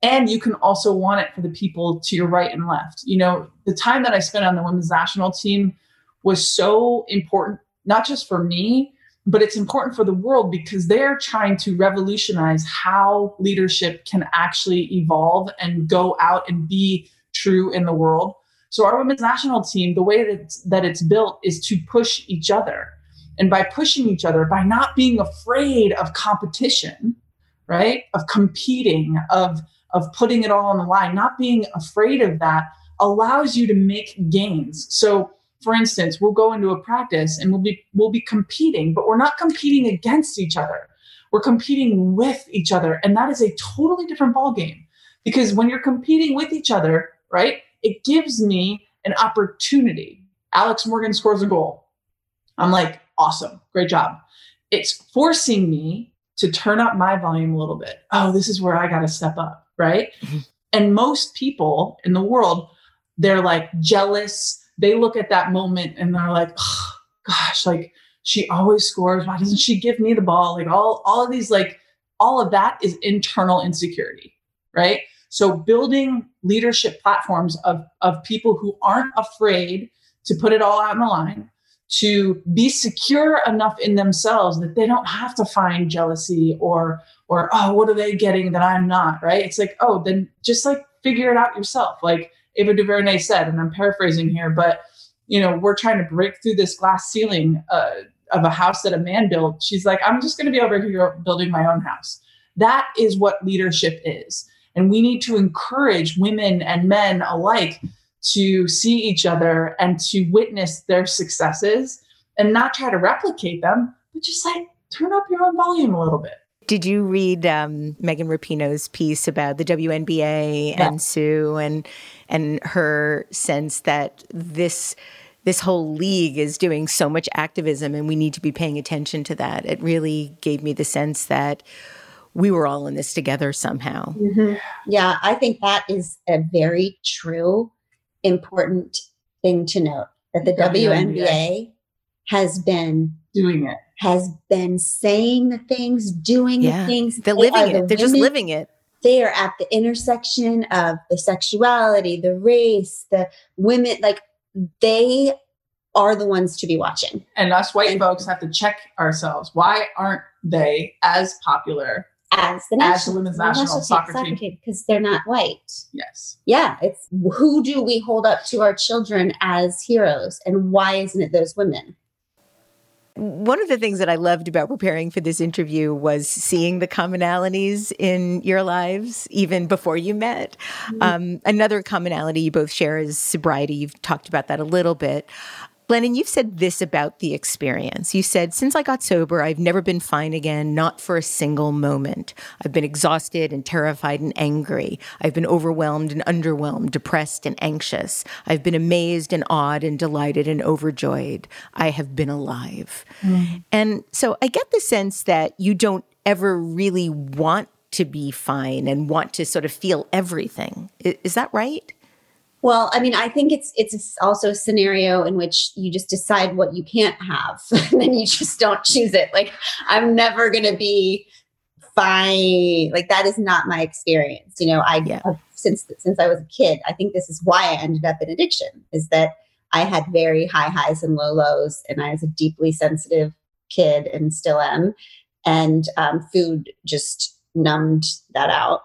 S5: And you can also want it for the people to your right and left. You know, the time that I spent on the women's national team was so important, not just for me, but it's important for the world because they're trying to revolutionize how leadership can actually evolve and go out and be true in the world. So our women's national team, the way that it's, that it's built is to push each other. And by pushing each other, by not being afraid of competition, right? Of competing, of of putting it all on the line, not being afraid of that allows you to make gains. So for instance, we'll go into a practice and we'll be we'll be competing, but we're not competing against each other. we're competing with each other. And that is a totally different ballgame because when you're competing with each other, right, it gives me an opportunity. Alex Morgan scores a goal. I'm like, awesome, great job. It's forcing me to turn up my volume a little bit. Oh, this is where I got to step up, right? And most people in the world, they're like jealous. They look at that moment and they're like, oh, gosh, like she always scores. Why doesn't she give me the ball? Like all, all of these, like all of that is internal insecurity, right? So building leadership platforms of, of people who aren't afraid to put it all out on the line, to be secure enough in themselves that they don't have to find jealousy or or oh what are they getting that i'm not? Right? It's like oh then just like figure it out yourself like ava duvernay said and i'm paraphrasing here but you know we're trying to break through this glass ceiling uh, of a house that a man built. She's like i'm just going to be over here building my own house. That is what leadership is and we need to encourage women and men alike to see each other and to witness their successes and not try to replicate them, but just like turn up your own volume a little bit.
S2: Did you read um, Megan Rapinoe's piece about the WNBA yeah. and Sue and and her sense that this this whole league is doing so much activism and we need to be paying attention to that? It really gave me the sense that we were all in this together somehow.
S4: Mm-hmm. Yeah, I think that is a very true important thing to note that the WNBA, WNBA has been
S5: doing it,
S4: has been saying the things, doing yeah. the things.
S2: They're they living it. The They're women, just living it.
S4: They are at the intersection of the sexuality, the race, the women. Like they are the ones to be watching.
S5: And us white and, folks have to check ourselves. Why aren't they as popular
S4: as the
S5: national, as the women's national, national soccer, soccer
S4: team because they're not white.
S5: Yes.
S4: Yeah, it's who do we hold up to our children as heroes, and why isn't it those women?
S2: One of the things that I loved about preparing for this interview was seeing the commonalities in your lives, even before you met. Mm-hmm. Um, another commonality you both share is sobriety. You've talked about that a little bit. Glennon, you've said this about the experience. You said, Since I got sober, I've never been fine again, not for a single moment. I've been exhausted and terrified and angry. I've been overwhelmed and underwhelmed, depressed and anxious. I've been amazed and awed and delighted and overjoyed. I have been alive. Mm. And so I get the sense that you don't ever really want to be fine and want to sort of feel everything. Is that right?
S4: Well, I mean, I think it's it's also a scenario in which you just decide what you can't have, and then you just don't choose it. Like, I'm never going to be fine. Like that is not my experience. You know, I yeah. since since I was a kid, I think this is why I ended up in addiction. Is that I had very high highs and low lows, and I was a deeply sensitive kid, and still am. And um, food just numbed that out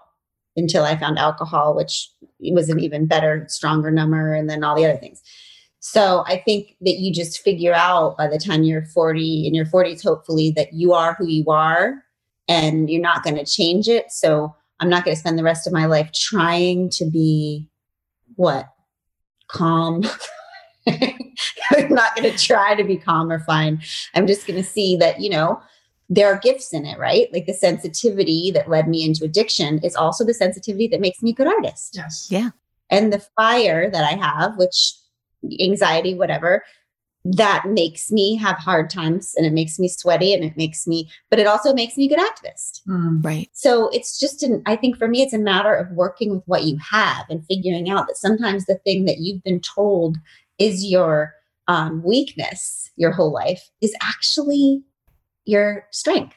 S4: until I found alcohol, which was an even better, stronger number, and then all the other things. So I think that you just figure out by the time you're 40 in your 40s, hopefully, that you are who you are and you're not going to change it. So I'm not going to spend the rest of my life trying to be what? Calm. I'm not going to try to be calm or fine. I'm just going to see that, you know, there are gifts in it, right? Like the sensitivity that led me into addiction is also the sensitivity that makes me a good artist.
S5: Yes.
S2: Yeah.
S4: And the fire that I have, which anxiety, whatever, that makes me have hard times and it makes me sweaty and it makes me, but it also makes me a good activist.
S2: Mm, right.
S4: So it's just an, I think for me, it's a matter of working with what you have and figuring out that sometimes the thing that you've been told is your um, weakness your whole life is actually your strength.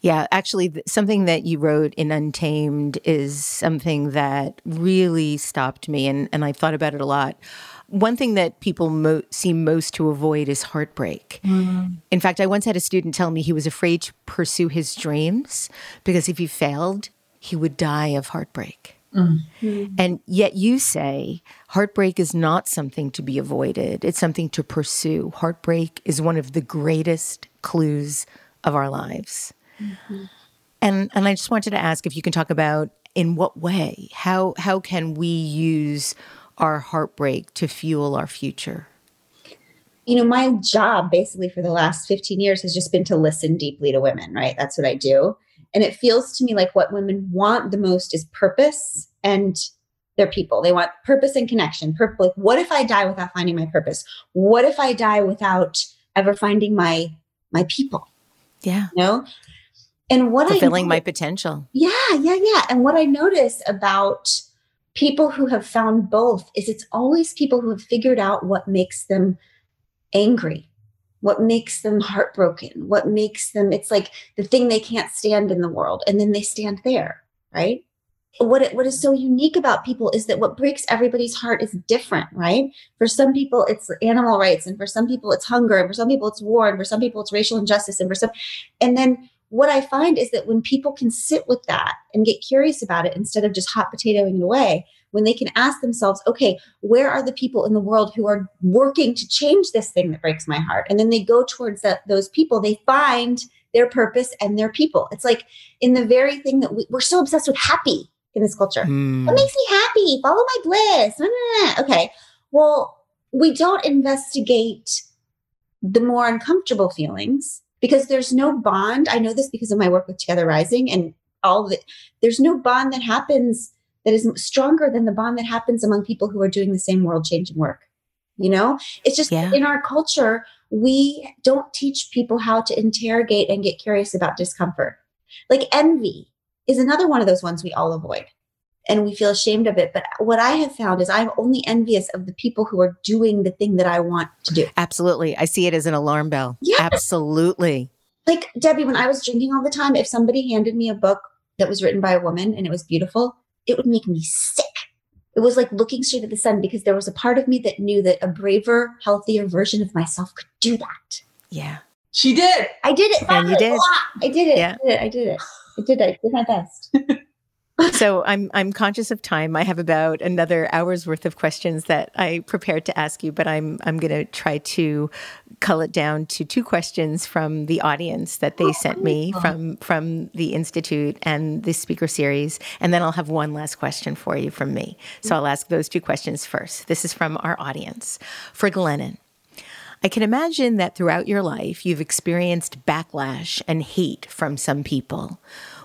S2: Yeah, actually, something that you wrote in Untamed is something that really stopped me, and, and I've thought about it a lot. One thing that people mo- seem most to avoid is heartbreak. Mm. In fact, I once had a student tell me he was afraid to pursue his dreams because if he failed, he would die of heartbreak. Mm. And yet you say heartbreak is not something to be avoided, it's something to pursue. Heartbreak is one of the greatest clues of our lives. Mm-hmm. And and I just wanted to ask if you can talk about in what way how how can we use our heartbreak to fuel our future?
S4: you know, my job basically for the last 15 years has just been to listen deeply to women, right? That's what I do. And it feels to me like what women want the most is purpose and their people. They want purpose and connection. Purpose. Like, what if I die without finding my purpose? What if I die without ever finding my my people?
S2: Yeah.
S4: You know? And what I
S2: fulfilling
S4: I
S2: my potential.
S4: Yeah, yeah, yeah. And what I notice about people who have found both is it's always people who have figured out what makes them angry, what makes them heartbroken, what makes them, it's like the thing they can't stand in the world. And then they stand there, right? What, what is so unique about people is that what breaks everybody's heart is different, right? For some people, it's animal rights, and for some people, it's hunger, and for some people, it's war, and for some people, it's racial injustice, and for some, and then what I find is that when people can sit with that and get curious about it instead of just hot potatoing it away, when they can ask themselves, okay, where are the people in the world who are working to change this thing that breaks my heart? And then they go towards that, those people, they find their purpose and their people. It's like in the very thing that we, are so obsessed with happy in this culture.
S2: Mm.
S4: What makes me happy? Follow my bliss. Okay. Well, we don't investigate the more uncomfortable feelings because there's no bond. I know this because of my work with Together Rising and all of it. There's no bond that happens that is stronger than the bond that happens among people who are doing the same world changing work. You know, it's just yeah. in our culture, we don't teach people how to interrogate and get curious about discomfort. Like envy is another one of those ones we all avoid and we feel ashamed of it. But what I have found is I'm only envious of the people who are doing the thing that I want to do.
S2: Absolutely. I see it as an alarm bell. Yeah. Absolutely.
S4: Like Debbie, when I was drinking all the time, if somebody handed me a book that was written by a woman and it was beautiful, it would make me sick. It was like looking straight at the sun because there was a part of me that knew that a braver, healthier version of myself could do that.
S2: Yeah.
S5: She did.
S4: I did it.
S2: And you did.
S4: I did it. Yeah. I did it. I did it. I did. I did my best.
S2: so I'm I'm conscious of time. I have about another hour's worth of questions that I prepared to ask you, but I'm I'm going to try to cull it down to two questions from the audience that they sent me from from the institute and the speaker series, and then I'll have one last question for you from me. So mm-hmm. I'll ask those two questions first. This is from our audience for Glennon. I can imagine that throughout your life you've experienced backlash and hate from some people.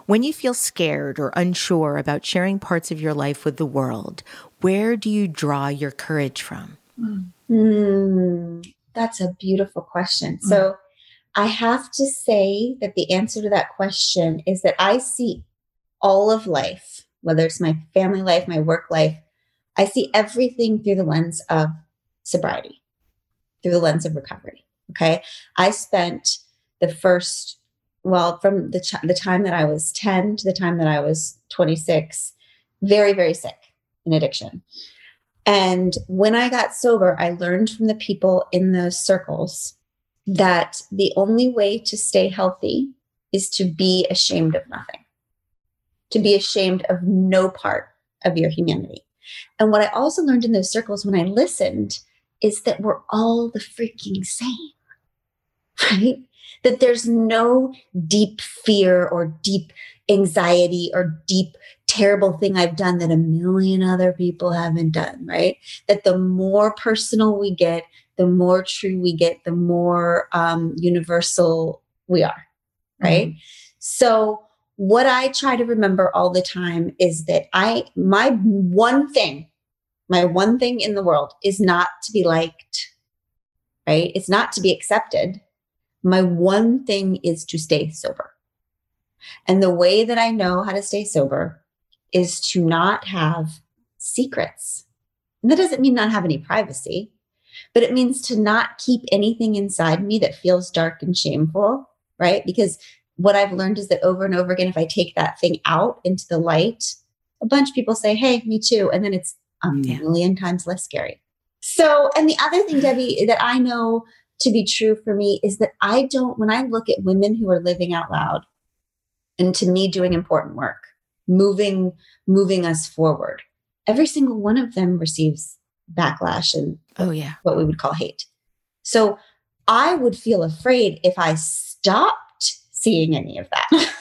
S2: When you feel scared or unsure about sharing parts of your life with the world, where do you draw your courage from?
S4: Mm, that's a beautiful question. Mm. So I have to say that the answer to that question is that I see all of life, whether it's my family life, my work life, I see everything through the lens of sobriety, through the lens of recovery. Okay. I spent the first well, from the, ch- the time that I was 10 to the time that I was 26, very, very sick in addiction. And when I got sober, I learned from the people in those circles that the only way to stay healthy is to be ashamed of nothing, to be ashamed of no part of your humanity. And what I also learned in those circles when I listened is that we're all the freaking same, right? that there's no deep fear or deep anxiety or deep terrible thing I've done that a million other people haven't done, right? That the more personal we get, the more true we get, the more um, universal we are, right? Mm-hmm. So, what I try to remember all the time is that I, my one thing, my one thing in the world is not to be liked, right? It's not to be accepted my one thing is to stay sober. And the way that I know how to stay sober is to not have secrets. And that doesn't mean not have any privacy, but it means to not keep anything inside me that feels dark and shameful, right? Because what I've learned is that over and over again, if I take that thing out into the light, a bunch of people say, Hey, me too. And then it's a million times less scary. So, and the other thing, Debbie, that I know to be true for me is that I don't, when I look at women who are living out loud and to me doing important work, moving, moving us forward, every single one of them receives backlash and
S2: oh yeah,
S4: what we would call hate. So I would feel afraid if I stopped seeing any of that.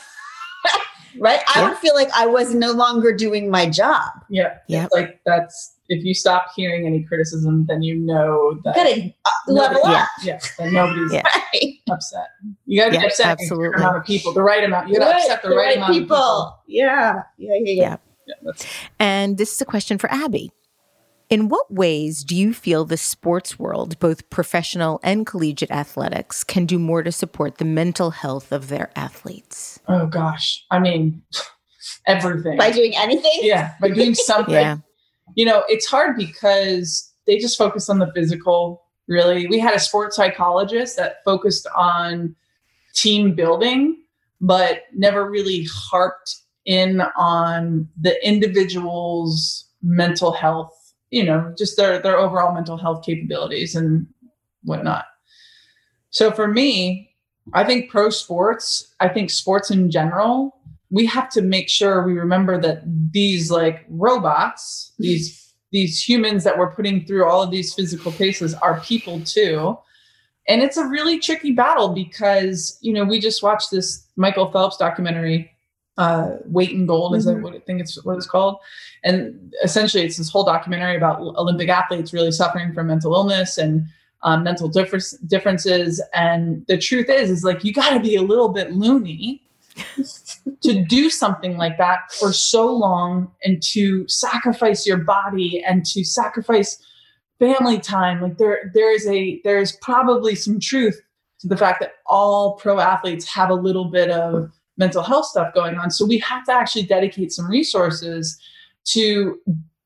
S4: right? I
S2: Yeah.
S4: would feel like I was no longer doing my job.
S5: Yeah.
S2: Yeah.
S5: It's like that's if you stop hearing any criticism, then you know that
S4: Gotta uh, level
S5: nobody-
S4: up.
S5: Yeah, then nobody's
S2: Yeah.
S5: Upset. You gotta be
S2: Yeah,
S5: upset
S2: absolutely.
S5: absolutely. amount of people, the right amount. You gotta
S4: Right,
S5: upset the, right, amount of people.
S4: Yeah. Yeah. Yeah. Yeah.
S2: Yeah.
S5: Yeah, that's
S2: And this is a question for Abby. In what ways do you feel the sports world, both professional and collegiate athletics, can do more to support the mental health of their athletes?
S5: oh gosh. I mean everything.
S4: By doing anything.
S5: yeah, by doing something.
S2: Yeah.
S5: you know, it's hard because they just focus on the physical, really. We had a sports psychologist that focused on team building, but never really harped in on the individual's mental health, you know, just their, their overall mental health capabilities and whatnot. So for me, I think pro sports, I think sports in general, we have to make sure we remember that these like robots, these these humans that we're putting through all of these physical paces are people too. And it's a really tricky battle because, you know, we just watched this Michael Phelps documentary, uh, Weight of Gold, is that what I think it's what it's called? And essentially it's this whole documentary about Olympic athletes really suffering from mental illness and um, mental difference, differences. And the truth is, is like you got to be a little bit loony to do something like that for so long and to sacrifice your body and to sacrifice family time. Like there, there is a there is probably some truth to the fact that all pro athletes have a little bit of mental health stuff going on. So we have to actually dedicate some resources to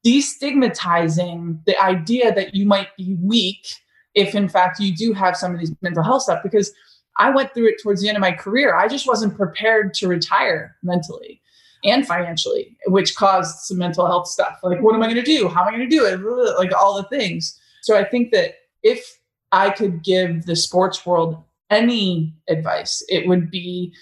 S5: destigmatizing the idea that you might be weak if in fact you do have some of these mental health stuff because I went through it towards the end of my career. I just wasn't prepared to retire mentally and financially, which caused some mental health stuff. Like, what am I going to do? How am I going to do it? Like, all the things. So, I think that if I could give the sports world any advice, it would be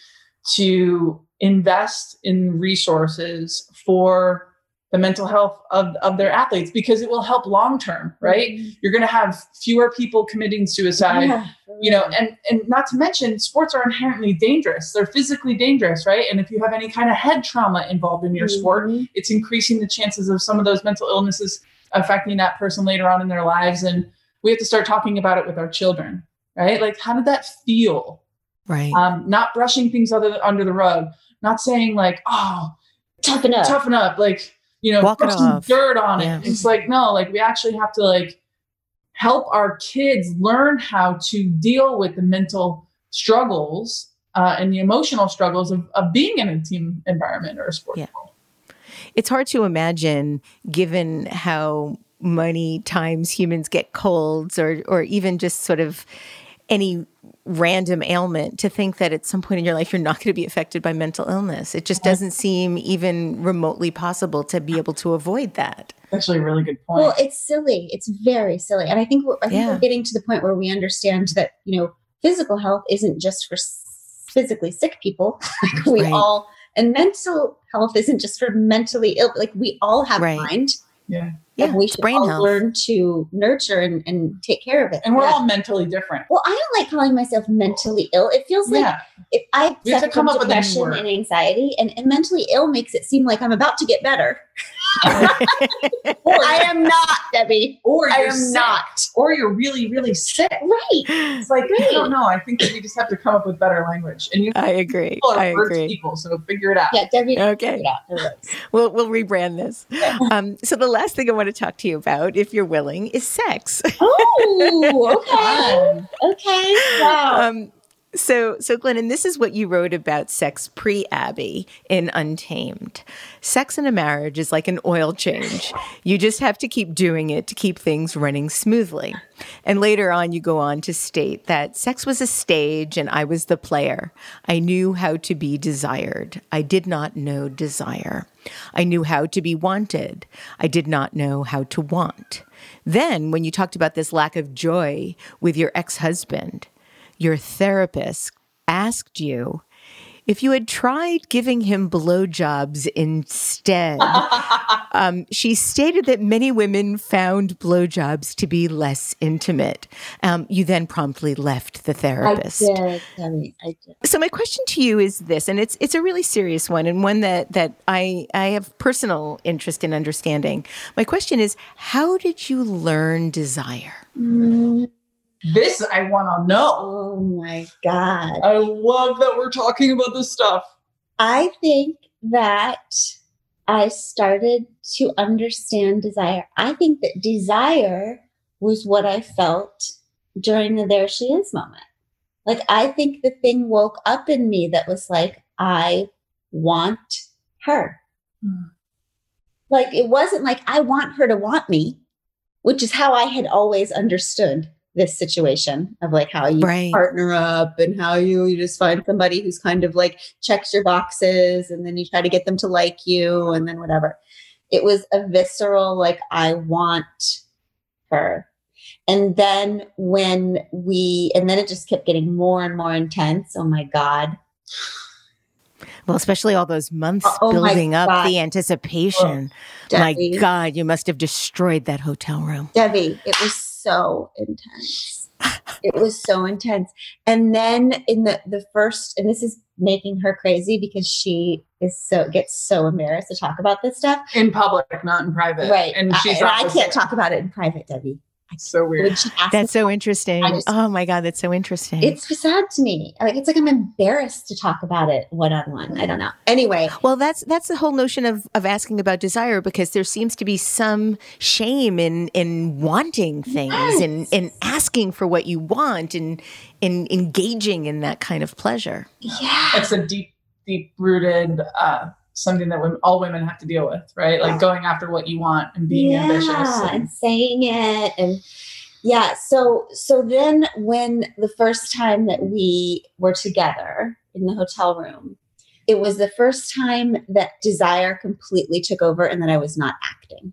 S5: to invest in resources for the mental health of, of their athletes because it will help long term, right? You're going to have fewer people committing suicide
S4: Yeah.
S5: you know and and not to mention sports are inherently dangerous they're physically dangerous right and if you have any kind of head trauma involved in your sport
S4: Mhm.
S5: it's increasing the chances of some of those mental illnesses affecting that person later on in their lives and we have to start talking about it with our children right like how did that feel
S2: Right.
S5: um, not brushing things other, under the rug not saying like oh
S4: Toughen up.
S5: toughen up like you know
S2: Walk
S5: put some
S2: off.
S5: dirt on
S2: Yeah.
S5: it it's like no like we actually have to like help our kids learn how to deal with the mental struggles uh, and the emotional struggles of, of being in a team environment or a sport
S2: Yeah. It's hard to imagine, given how many times humans get colds or, or even just sort of any random ailment, to think that at some point in your life you're not going to be affected by mental illness. It just doesn't seem even remotely possible to be able to avoid that.
S5: actually a really good point
S4: Well, it's silly. It's very silly, and I think we're, I think
S2: Yeah.
S4: we're getting to the point where we understand that you know physical health isn't just for physically sick people. like we
S2: Right.
S4: all, and mental health isn't just for mentally ill. Like we all have
S2: Right.
S4: mind.
S5: Yeah
S2: Yeah,
S4: and we
S2: it's
S4: should
S2: brain
S4: all
S2: health.
S4: learn to nurture and, and take care of it.
S5: and we're
S4: Yeah.
S5: all mentally different
S4: Well, I don't like calling myself mentally ill. It feels like
S5: yeah
S4: if I
S5: We have to come up with a new
S4: depression
S5: word.
S4: and anxiety, and, and mentally ill makes it seem like I'm about to get better. I am not, Debbie.
S5: or
S4: I
S5: you're
S4: am
S5: sick,
S4: not.
S5: or you're really really sick
S4: Right.
S5: it's like i don't know i think that we just have to come up with better language and you
S2: I agree.
S5: are
S2: I agree.
S5: people so figure it out
S4: Yeah, Debbie.
S2: Okay.
S4: It works.
S2: We'll, we'll rebrand this. Um, so, the last thing I want to talk to you about, if you're willing, is sex.
S4: Oh, okay.
S5: Um,
S4: Okay. Wow.
S2: Um, so, so Glennon, this is what you wrote about sex pre Abby in Untamed. Sex in a marriage is like an oil change. You just have to keep doing it to keep things running smoothly. And later on, you go on to state that sex was a stage and I was the player. I knew how to be desired. I did not know desire. I knew how to be wanted. I did not know how to want. Then, when you talked about this lack of joy with your ex husband, your therapist asked you, if you had tried giving him blowjobs instead. um, she stated that many women found blowjobs to be less intimate. Um, you then promptly left the therapist.
S4: I did. I mean, I did.
S2: So my question to you is this, and it's it's a really serious one, and one that that I I have personal interest in understanding. My question is, how did you learn desire?
S4: Mm,
S5: This I want to know.
S4: oh my God.
S5: I love that we're talking about this stuff.
S4: I think that I started to understand desire. I think that desire was what I felt during the there she is moment. Like, I think the thing woke up in me that was like, I want her.
S5: Hmm.
S4: Like, it wasn't like I want her to want me, which is how I had always understood this situation of like how you
S2: Right.
S4: partner up and how you, you just find somebody who's kind of like checks your boxes and then you try to get them to like you and then whatever. It was a visceral, like, I want her. And then when we, and then it just kept getting more and more intense. Oh my God.
S2: Well, especially all those months
S4: Oh, oh my
S2: building up
S4: God.
S2: the anticipation. My God, you must have destroyed that hotel room.
S4: Debbie, it was so intense. it was so intense. And then in the the first, and this is making her crazy because she is so gets so embarrassed to talk about this stuff.
S5: In public, not in private.
S4: Right.
S5: And
S4: I-
S5: she's
S4: and I can't talk about it in private, Debbie.
S5: So weird.
S4: When she asked
S2: That's so interesting.
S4: Just-
S2: oh my God, that's so interesting.
S4: it's sad to me. Like it's like I'm embarrassed to talk about it one on one. I don't know. Anyway,
S2: Well, that's that's the whole notion of of asking about desire because there seems to be some shame in in wanting things and in asking for what you want and in engaging in that kind of pleasure.
S4: yeah.
S5: it's a deep, deep rooted uh, something that women, all women have to deal with, right? Like going after what you want and being ambitious.
S4: yeah,
S5: And,
S4: and saying it and yeah so so then when the first time that we were together in the hotel room it was the first time that desire completely took over and that i was not acting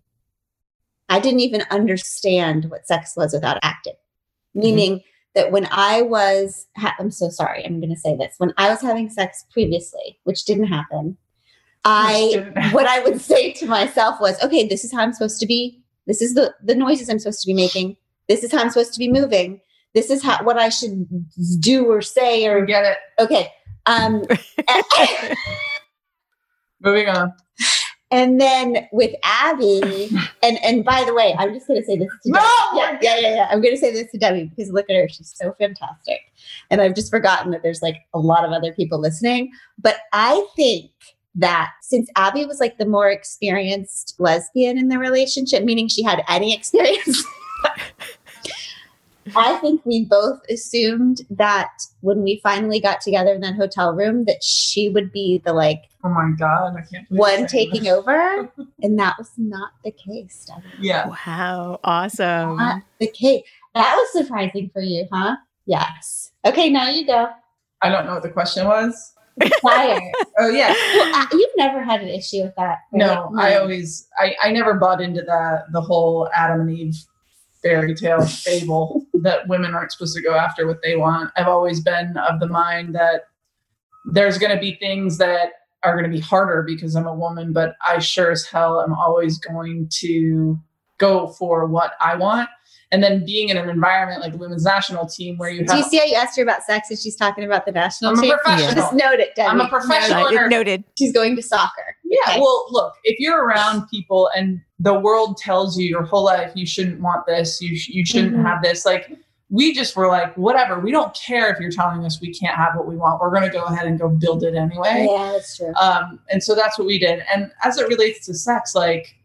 S4: i didn't even understand what sex was without acting mm-hmm. meaning that when i was ha- i'm so sorry i'm going to say this when i was having sex previously which didn't happen i what I would say to myself was, okay, this is how I'm supposed to be. This is the the noises I'm supposed to be making. This is how I'm supposed to be moving. This is how what I should do or say
S5: or get it.
S4: okay. Um, and,
S5: Moving on.
S4: and then with Abby, and and by the way, I'm just to say this to
S5: No!
S4: Debbie. Yeah, yeah, yeah, yeah. I'm going to say this to Debbie because look at her, she's so fantastic, and I've just forgotten that there's like a lot of other people listening. But I think that since Abby was like the more experienced lesbian in the relationship, meaning she had any experience. I think we both assumed that when we finally got together in that hotel room, that she would be the like
S5: Oh my God. I can't
S4: one taking
S5: this.
S4: over, and that was not the case. Debbie.
S5: Yeah.
S2: Wow, awesome.
S4: Not the case. That was surprising for you, huh? Yes. Okay, now you go.
S5: I don't know what the question was.
S4: Fire.
S5: Oh, yeah.
S4: well, uh, you've never had an issue with that.
S5: No, I always, I, I never bought into the the whole Adam and Eve fairy tale fable that women aren't supposed to go after what they want. I've always been of the mind that there's going to be things that are going to be harder because I'm a woman, but I sure as hell am always going to go for what I want. And then being in an environment like the women's national team where you have,
S4: Do you see how you asked her about sex and she's talking about the national
S5: I'm a
S4: team?
S5: professional.
S4: Just note it, Debbie.
S5: I'm a professional. In our-
S2: noted.
S4: She's going to soccer.
S5: Yeah,
S4: Okay.
S5: well, look, if you're around people and the world tells you your whole life you shouldn't want this, you sh- you shouldn't
S4: Mhm.
S5: have this, like we just were like, whatever. We don't care if you're telling us we can't have what we want. We're going to go ahead and go build it anyway.
S4: Yeah, that's true.
S5: Um, and so that's what we did. And as it relates to sex, like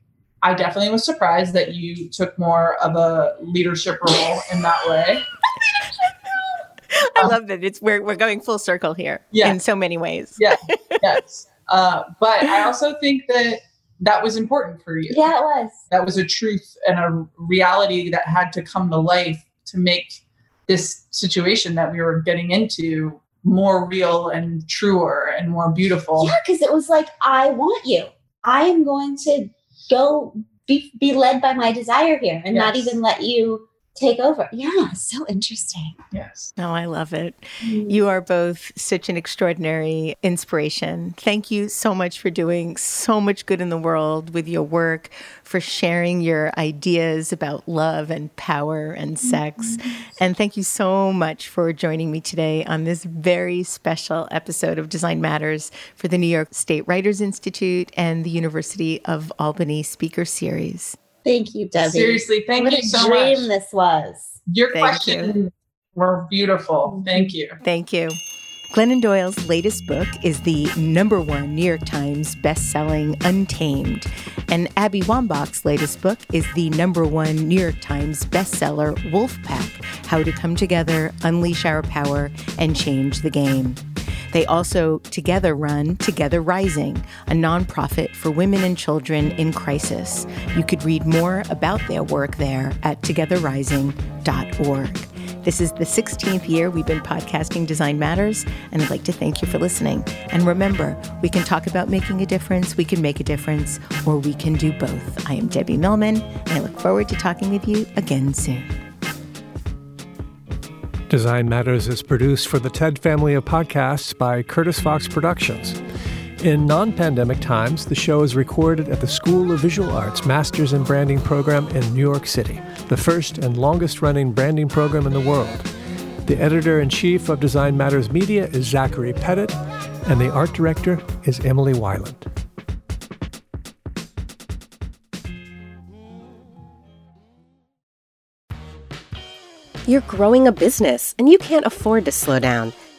S5: I definitely was surprised that you took more of a leadership role in that way.
S2: I love that it's we're we're going full circle here
S5: Yeah.
S2: in so many ways.
S5: Yeah, yes. Uh, but I also think that that was important for you.
S4: yeah, it was.
S5: that was a truth and a reality that had to come to life to make this situation that we were getting into more real and truer and more beautiful.
S4: Yeah, because it was like, I want you. I am going to go be, be led by my desire here and not even let you take over. Yeah, so interesting.
S5: Yes.
S2: Oh, I love it.
S4: Mm.
S2: You are both such an extraordinary inspiration. Thank you so much for doing so much good in the world with your work, for sharing your ideas about love and power and sex. And thank you so much for joining me today on this very special episode of Design Matters for the New York State Writers Institute and the University of Albany Speaker Series.
S4: Thank you, Debbie.
S5: Seriously, thank
S4: what
S5: you
S4: a
S5: so
S4: dream
S5: much.
S4: this was.
S5: Your
S2: Thank
S5: questions were beautiful. Mm-hmm. Thank you.
S2: Thank you. Glennon Doyle's latest book is the number one New York Times best-selling Untamed, and Abby Wambach's latest book is the number one New York Times bestseller Wolfpack: How to Come Together, Unleash Our Power, and Change the Game. They also together run Together Rising, a nonprofit for women and children in crisis. You could read more about their work there at togetherrising.org. This is the 16th year we've been podcasting Design Matters, and I'd like to thank you for listening. And remember, we can talk about making a difference, we can make a difference, or we can do both. I am Debbie Millman, and I look forward to talking with you again soon.
S3: Design Matters is produced for the TED family of podcasts by Curtis Fox Productions. In non pandemic times, the show is recorded at the School of Visual Arts Masters in Branding program in New York City, the first and longest running branding program in the world. The editor in chief of Design Matters Media is Zachary Petit, and the art director is Emily Weiland.
S1: You're growing a business and you can't afford to slow down.